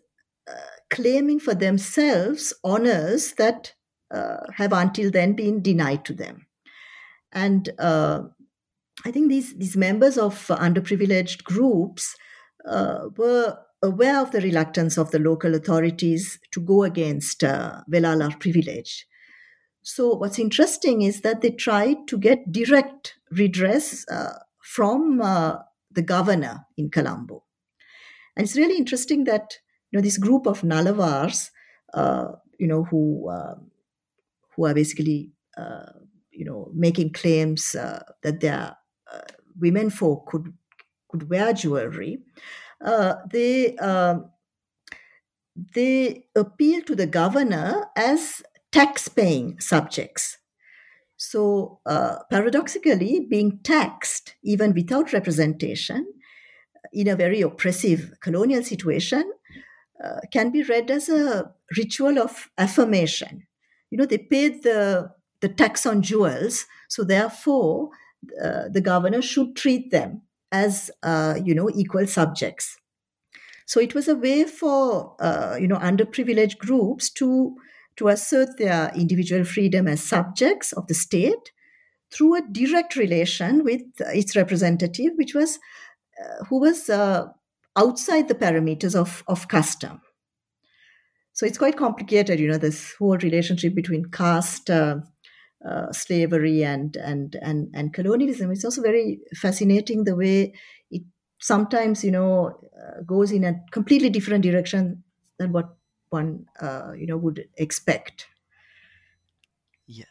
uh, claiming for themselves honors that uh, have until then been denied to them. And I think these these members of underprivileged groups uh, were aware of the reluctance of the local authorities to go against uh, Velalar privilege. So what's interesting is that they tried to get direct redress uh, from uh, the governor in Colombo, and it's really interesting that you know this group of Nalavars, uh, you know, who uh, who are basically uh, you know making claims uh, that they are uh, women folk could could wear jewelry, uh, they um, they appeal to the governor as tax-paying subjects. So uh, paradoxically, being taxed even without representation in a very oppressive colonial situation uh, can be read as a ritual of affirmation. You know, they paid the the tax on jewels, so therefore uh, the governor should treat them as uh, you know equal subjects. So it was a way for uh, you know underprivileged groups to to assert their individual freedom as subjects of the state through a direct relation with its representative, which was uh, who was uh, outside the parameters of, of custom. So it's quite complicated, you know, this whole relationship between caste, uh, uh, slavery and, and and and colonialism. It's also very fascinating the way it sometimes you know uh, goes in a completely different direction than what one uh, you know would expect. Yeah,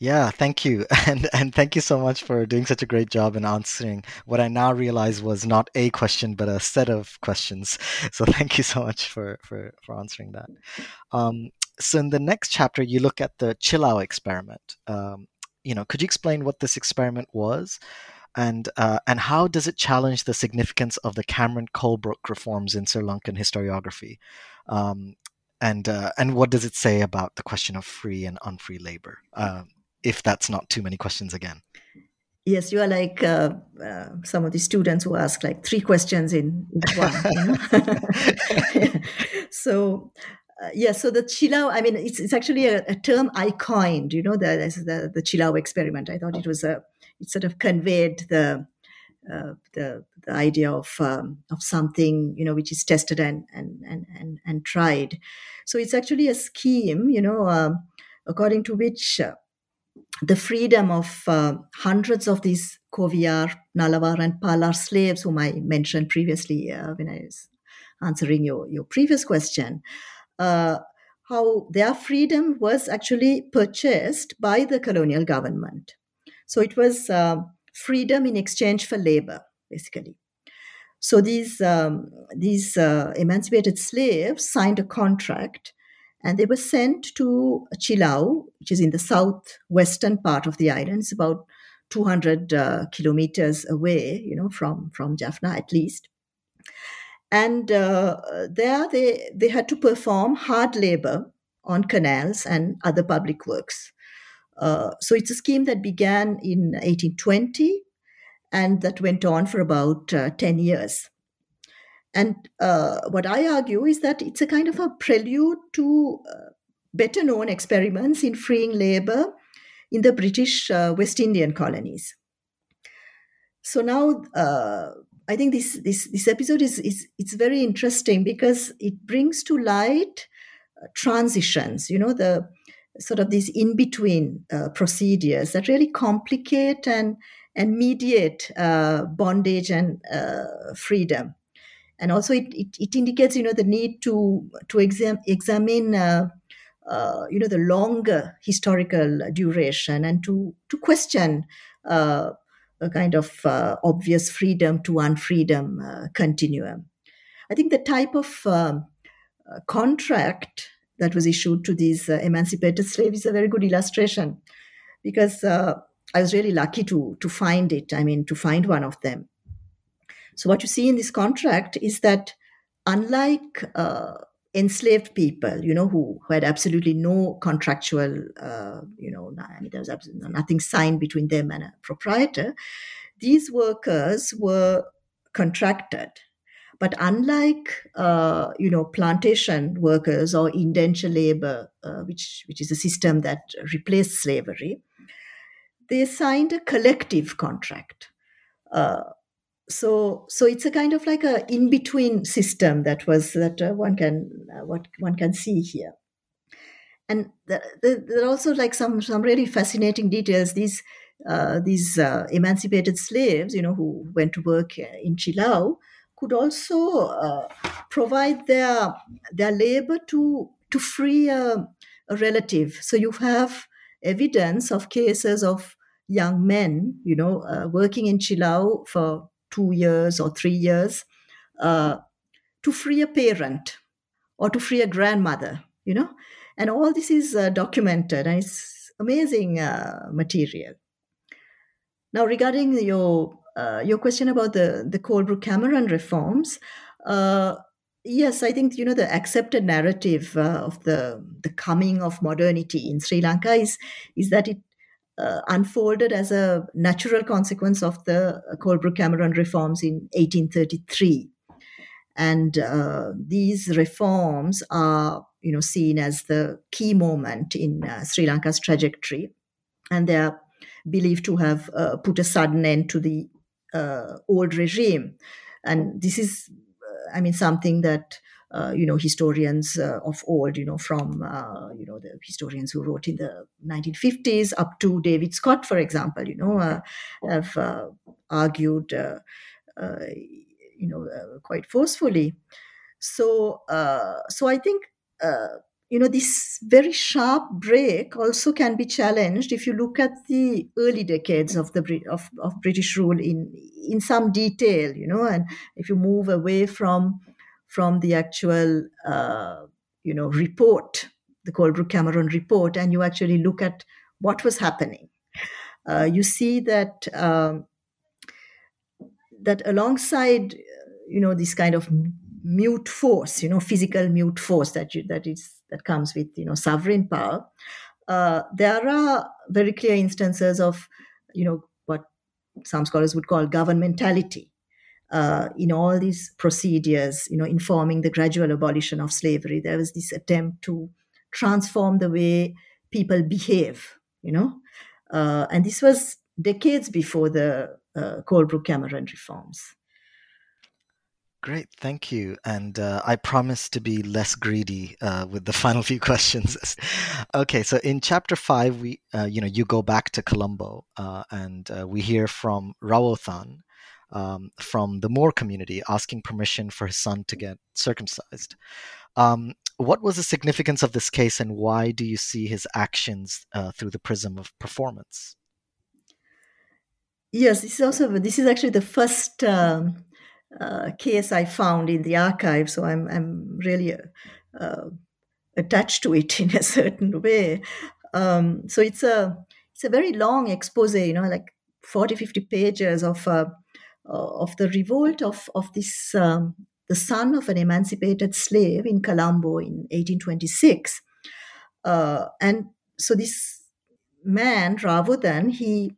Yeah, thank you. <laughs> And and thank you so much for doing such a great job in answering what I now realize was not a question but a set of questions. <laughs> So thank you so much for for for answering that. Um, so in the next chapter you look at the Chilau experiment. Um, you know, could you explain what this experiment was? And uh, and how does it challenge the significance of the Cameron Colebrooke reforms in Sri Lankan historiography? Um, and uh, and what does it say about the question of free and unfree labor? Uh, if that's not too many questions again. Yes, you are like uh, uh, some of the students who ask like three questions in, one. You know? <laughs> <laughs> so, uh, yeah, so the Chilau, I mean, it's, it's actually a, a term I coined, you know, the, the, the Chilau experiment. I thought it was a, it sort of conveyed the, uh, the, the idea of um, of something you know which is tested and and and and, and tried. So it's actually a scheme, you know, um, according to which uh, the freedom of uh, hundreds of these Koviyar, Nalavar, and Palar slaves, whom I mentioned previously uh, when I was answering your, your previous question, uh, how their freedom was actually purchased by the colonial government. So it was uh, freedom in exchange for labor, basically. So these um, these uh, emancipated slaves signed a contract and they were sent to Chilau, which is in the southwestern part of the island. It's about 200 uh, kilometers away, you know, from, from Jaffna at least. And uh, there they, they had to perform hard labor on canals and other public works. Uh, so it's a scheme that began in 1820 and that went on for about uh, 10 years. And uh, what I argue is that it's a kind of a prelude to uh, better known experiments in freeing labor in the British uh, West Indian colonies. So now uh, I think this, this, this episode is, is it's very interesting because it brings to light uh, transitions, you know, the sort of these in between uh, procedures that really complicate and, and mediate bondage and freedom. And also it, it, it, indicates you know the need to to exam, examine uh, uh, you know the longer historical duration and to to question uh, a kind of uh, obvious freedom to unfreedom uh, continuum. I think the type of um, uh, contract that was issued to these emancipated slaves is a very good illustration because I was really lucky to to find it. I mean, to find one of them so, what you see in this contract is that unlike uh, enslaved people, you know, who, who had absolutely no contractual, uh, you know, I mean, there was absolutely nothing signed between them and a proprietor, these workers were contracted. But unlike, uh, you know, plantation workers or indenture labor, uh, which, which is a system that replaced slavery, they signed a collective contract. Uh, so so it's a kind of like a in between system that was that uh, one can uh, what one can see here. And the, the, there are also like some some really fascinating details. These uh, these uh, emancipated slaves you know who went to work uh, in Chilau could also uh, provide their their labor to to free a, a relative. So you have evidence of cases of young men you know working in Chilau for two years or three years uh, to free a parent or to free a grandmother, you know? And all this is uh, documented and it's amazing uh, material. Now, regarding your uh, your question about the the Colebrooke Cameron reforms, uh, yes, I think you know the accepted narrative uh, of the the coming of modernity in Sri Lanka is is that it uh, unfolded as a natural consequence of the Colebrooke Cameron reforms in 1833. And uh, these reforms are, you know, seen as the key moment in uh, Sri Lanka's trajectory, and they are believed to have uh, put a sudden end to the uh, old regime. And this is, uh, I mean, something that uh, you know historians uh, of old you know from uh, you know the historians who wrote in the 1950s up to david scott for example you know uh, have uh, argued uh, you know quite forcefully. So so i think you know, this very sharp break also can be challenged if you look at the early decades of the of, of British rule in in some detail, you know, and if you move away from from the actual uh, you know report, the Colebrooke Cameron report, and you actually look at what was happening, uh, you see that um, that alongside you know this kind of mute force, you know, physical mute force that you, that is that comes with you know sovereign power. Uh, there are very clear instances of you know what some scholars would call governmentality uh, in all these procedures, you know, informing the gradual abolition of slavery. There was this attempt to transform the way people behave, you know, uh, and this was decades before the uh, Colebrooke Cameron reforms. Great, thank you. And uh, I promise to be less greedy uh, with the <laughs> final few questions. <laughs> okay, so in chapter five, we, uh, you know, you go back to Colombo, uh, and uh, we hear from Rawothan um, from the Moor community asking permission for his son to get circumcised. Um, what was the significance of this case, and why do you see his actions uh, through the prism of performance? Yes, this is also this is actually the first. Um uh, case I found in the archive. So I'm I'm really uh, attached to it <laughs> in a certain way. Um, so it's a it's a very long expose, you know, like 40, 50 pages of uh, of the revolt of of this um, the son of an emancipated slave in Colombo in 1826. Uh, and so this man, Rawothan, he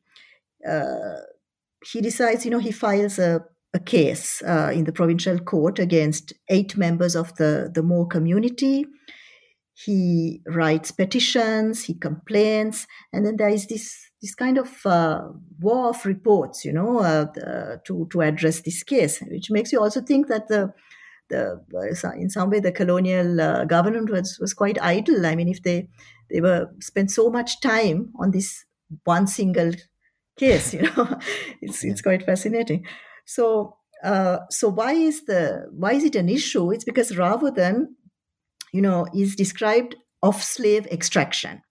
he decides, you know, he files a a case uh, in the provincial court against eight members of the, the Moor community. He writes petitions, he complains, and then there is this this kind of uh, war of reports, you know, uh, the, to to address this case, which makes you also think that the the in some way the colonial uh, government was was quite idle. I mean, if they they were spent so much time on this one single case, you know, <laughs> it's it's quite fascinating. So, uh, so why is the why is it an issue? It's because Rawothan, you know, is described of slave extraction,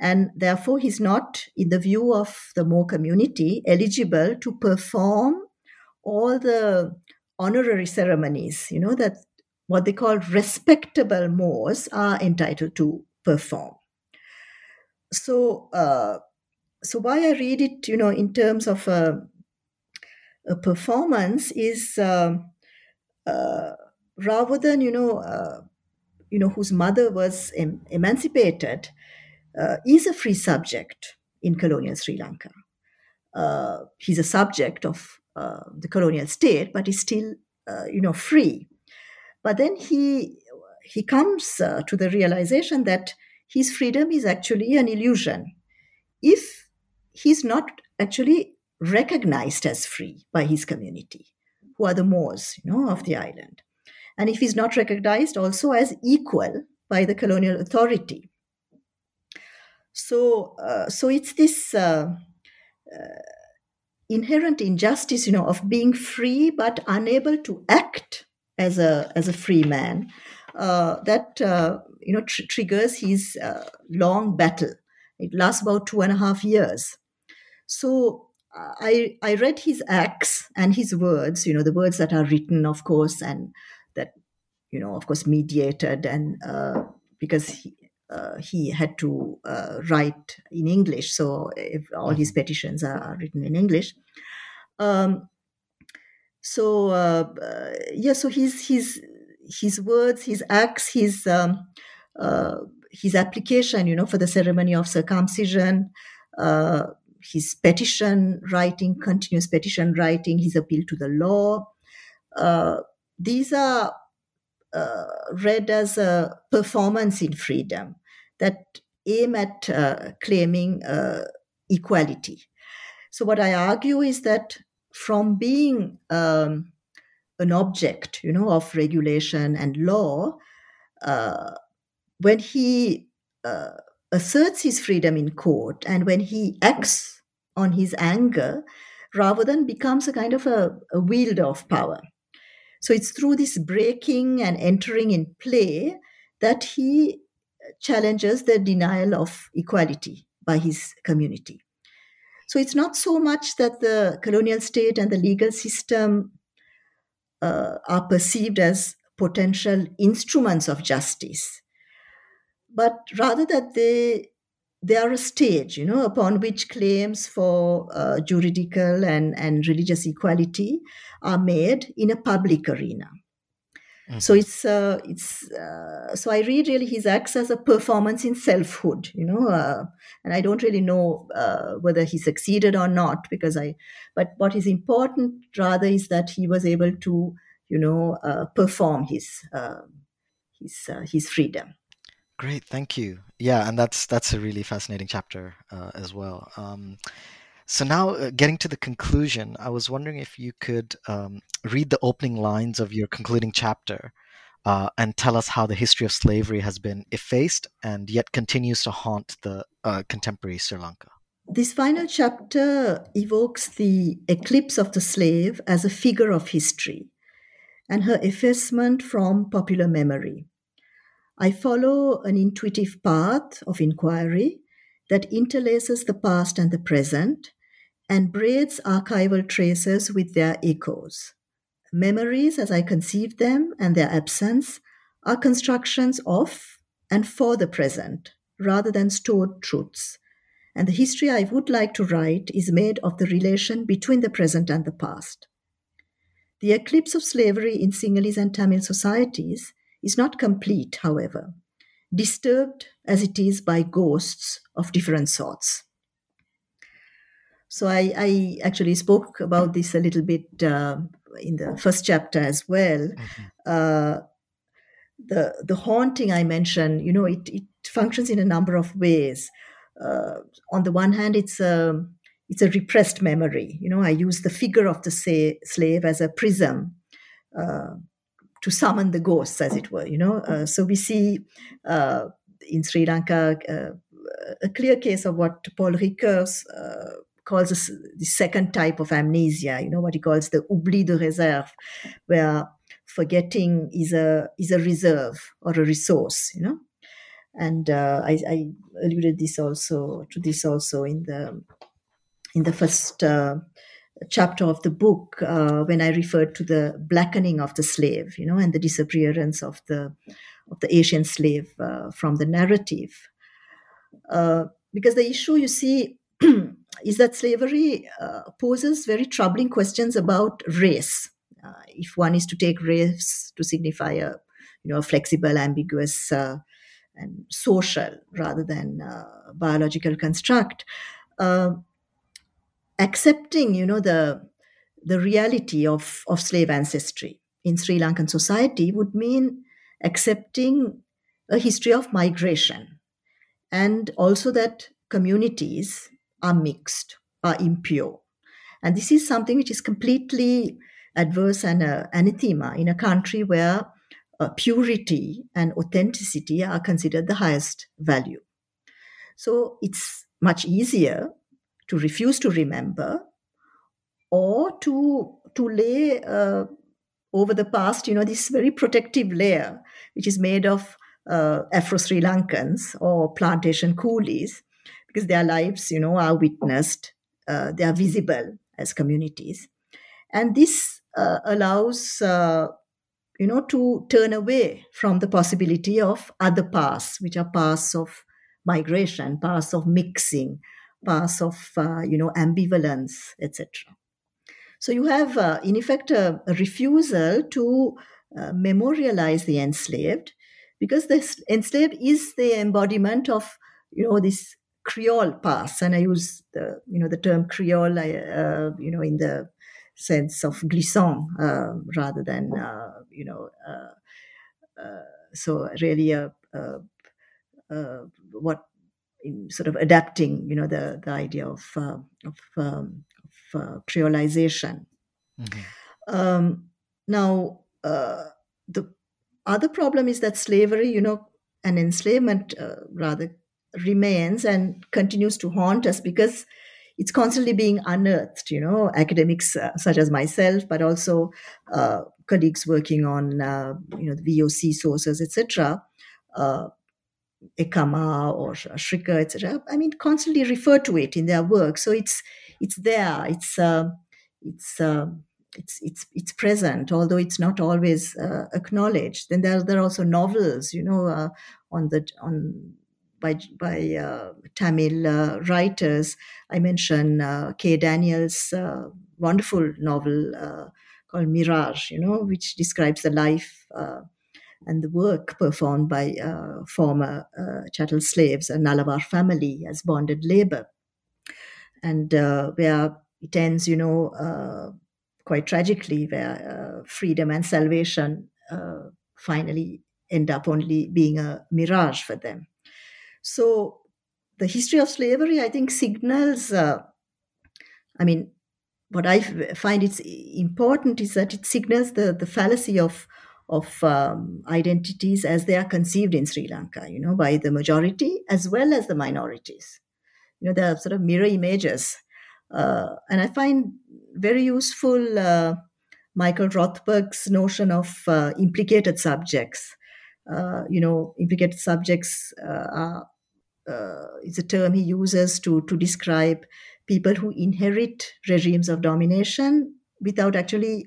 and therefore he's not, in the view of the Moor community, eligible to perform all the honorary ceremonies. You know that what they call respectable Moors are entitled to perform. So, uh, so why I read it, you know, in terms of a a performance is uh, uh, rather than you know uh, you know whose mother was em- emancipated uh, is a free subject in colonial Sri Lanka. Uh, he's a subject of uh, the colonial state, but he's still you know free. But then he he comes to the realization that his freedom is actually an illusion. If he's not actually recognized as free by his community, who are the Moors, you know, of the island. And if he's not recognized also as equal by the colonial authority. So, uh, so it's this uh, uh, inherent injustice, you know, of being free but unable to act as a as a free man uh, that uh, you know tr- triggers his long battle. It lasts about two and a half years. So I, I read his acts and his words, you know, the words that are written, of course, and that, you know, of course, mediated, and uh, because he, he had to uh, write in English, so all his mm-hmm. petitions are written in English. Um, so uh, uh, yeah, so his his his words, his acts, his um, uh, his application, you know, for the ceremony of circumcision his petition writing, continuous petition writing, his appeal to the law. Uh, these are uh, read as a performance in freedom that aim at uh, claiming uh, equality. So, what I argue is that from being um, an object, you know, of regulation and law, uh, when he uh, asserts his freedom in court and when he acts on his anger, Rawothan becomes a kind of a, a wielder of power. So it's through this breaking and entering in play that he challenges the denial of equality by his community. So it's not so much that the colonial state and the legal system uh, are perceived as potential instruments of justice, but rather that they they are a stage, you know, upon which claims for uh, juridical and, and religious equality are made in a public arena. Mm-hmm. So it's uh, it's uh, so I read really his acts as a performance in selfhood, you know, uh, and I don't really know uh, whether he succeeded or not because I. But what is important rather is that he was able to, you know, uh, perform his um, his uh, his freedom. Great, thank you. Yeah, and that's that's a really fascinating chapter as well. Um, so now, uh, getting to the conclusion, I was wondering if you could um, read the opening lines of your concluding chapter uh, and tell us how the history of slavery has been effaced and yet continues to haunt the uh, contemporary Sri Lanka. This final chapter evokes the eclipse of the slave as a figure of history and her effacement from popular memory. I follow an intuitive path of inquiry that interlaces the past and the present and braids archival traces with their echoes. Memories, as I conceive them, and their absence are constructions of and for the present rather than stored truths. And the history I would like to write is made of the relation between the present and the past. The eclipse of slavery in Sinhalese and Tamil societies is not complete, however, disturbed as it is by ghosts of different sorts. So I, I actually spoke about this a little bit uh, in the first chapter as well. Mm-hmm. Uh, the the haunting I mentioned, you know, it, it functions in a number of ways. Uh, on the one hand, it's a it's a repressed memory. You know, I use the figure of the say, slave as a prism uh, to summon the ghosts, as it were. You know, uh, so we see uh, in Sri Lanka a clear case of what Paul Ricoeur calls this, the second type of amnesia, you know, what he calls the oubli de réserve, where forgetting is a is a reserve or a resource, you know. And uh, I, I, alluded this also to this also in the in the first uh, chapter of the book uh, when I referred to the blackening of the slave, you know, and the disappearance of the of the Asian slave uh, from the narrative. Uh, because the issue, you see, <clears throat> is that slavery uh, poses very troubling questions about race. Uh, if one is to take race to signify a, you know, a flexible, ambiguous, uh, and social rather than biological construct, accepting, you know, the the reality of, of slave ancestry in Sri Lankan society would mean accepting a history of migration and also that communities are mixed, are impure. And this is something which is completely adverse and uh, anathema in a country where uh, purity and authenticity are considered the highest value. So it's much easier to refuse to remember or to, to lay uh, over the past, you know, this very protective layer, which is made of uh, Afro Sri Lankans or plantation coolies because their lives, you know, are witnessed, uh, they are visible as communities. And this uh, allows, uh, you know, to turn away from the possibility of other paths, which are paths of migration, paths of mixing, paths of, uh, you know, ambivalence, etc. So you have, uh, in effect, a, a refusal to uh, memorialize the enslaved because the enslaved is the embodiment of you know this Creole past, and I use the you know the term Creole, uh, you know, in the sense of glissant uh, rather than uh, you know. Uh, uh, so really, a, what in sort of adapting, you know, the the idea of of, um, of creolization. Mm-hmm. Um, now, the other problem is that slavery, you know, and enslavement rather remains and continues to haunt us because it's constantly being unearthed you know academics uh, such as myself but also uh, colleagues working on uh, you know the voc sources etc uh, Ekama or Schrikker, etc. I mean, constantly refer to it in their work. So it's it's there. It's uh, it's uh, it's it's it's present, although it's not always uh, acknowledged. Then there there are also novels, you know, uh, on the on by by uh, Tamil uh, writers. I mentioned K. Daniel's wonderful novel called Mirage, you know, which describes the life and the work performed by uh, former uh, chattel slaves, and Nalawar family, as bonded labor. And uh, where it ends, you know, uh, quite tragically, where uh, freedom and salvation uh, finally end up only being a mirage for them. So the history of slavery, I think, signals, I mean, what I find it's important is that it signals the, the fallacy of of um, identities as they are conceived in Sri Lanka, you know, by the majority as well as the minorities. You know, they are sort of mirror images. Uh, and I find very useful uh, Michael Rothberg's notion of uh, implicated subjects. Uh, you know, implicated subjects uh, are, uh, is a term he uses to, to describe people who inherit regimes of domination without actually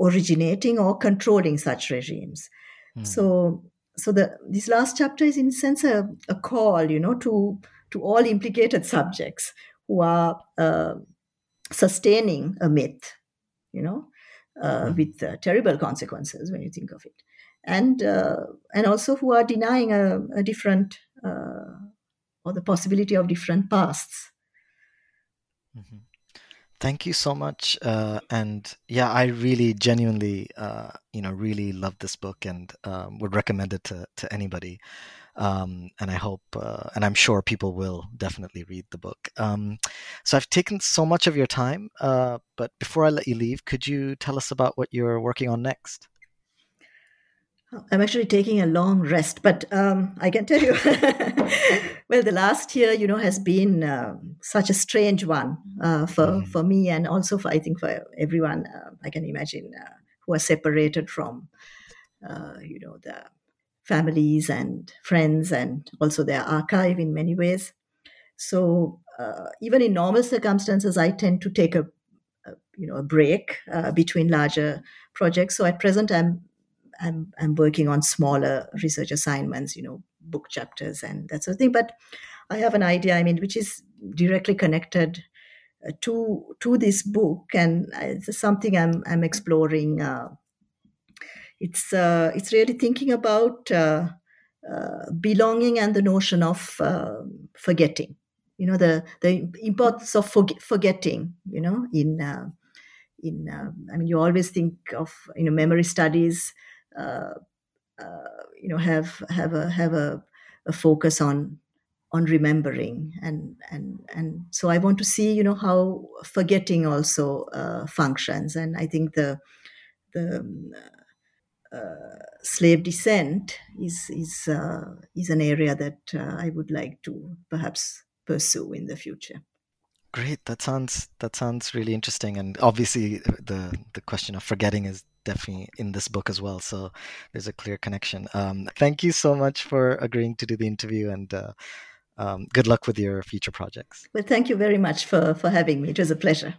originating or controlling such regimes. Mm. So, so the this last chapter is in a sense a, a call, you know, to to all implicated subjects who are uh, sustaining a myth, you know, uh, mm. with uh, terrible consequences when you think of it, and uh, and also who are denying a, a different uh, or the possibility of different pasts. Mm-hmm. Thank you so much. Uh, and yeah, I really genuinely, uh, you know, really love this book and um, would recommend it to, to anybody. Um, and I hope, uh, and I'm sure people will definitely read the book. Um, so I've taken so much of your time, uh, but before I let you leave, could you tell us about what you're working on next? I'm actually taking a long rest, but um, I can tell you, <laughs> well, the last year, you know, has been uh, such a strange one uh, for mm-hmm. for me, and also for I think for everyone. Uh, I can imagine uh, who are separated from, uh, you know, the families and friends, and also their archive in many ways. So uh, even in normal circumstances, I tend to take a, a you know a break between larger projects. So at present, I'm I'm, I'm working on smaller research assignments, you know, book chapters and that sort of thing. But I have an idea, I mean, which is directly connected uh, to to this book, and it's something I'm I'm exploring. Uh, it's uh, it's really thinking about uh, uh, belonging and the notion of uh, forgetting. You know, the the importance of forgetting. You know, in in I mean, you always think of you know memory studies uh, uh, you know have have a have a, a focus on on remembering and and and so i want to see you know how forgetting also uh, functions. And i think the the um, uh, slave descent is is uh, is an area that uh, i would like to perhaps pursue in the future. Great. That sounds that sounds really interesting. And obviously the the question of forgetting is definitely in this book as well. So there's a clear connection. Um, thank you so much for agreeing to do the interview and uh, um, good luck with your future projects. Well, thank you very much for, for having me. It was a pleasure.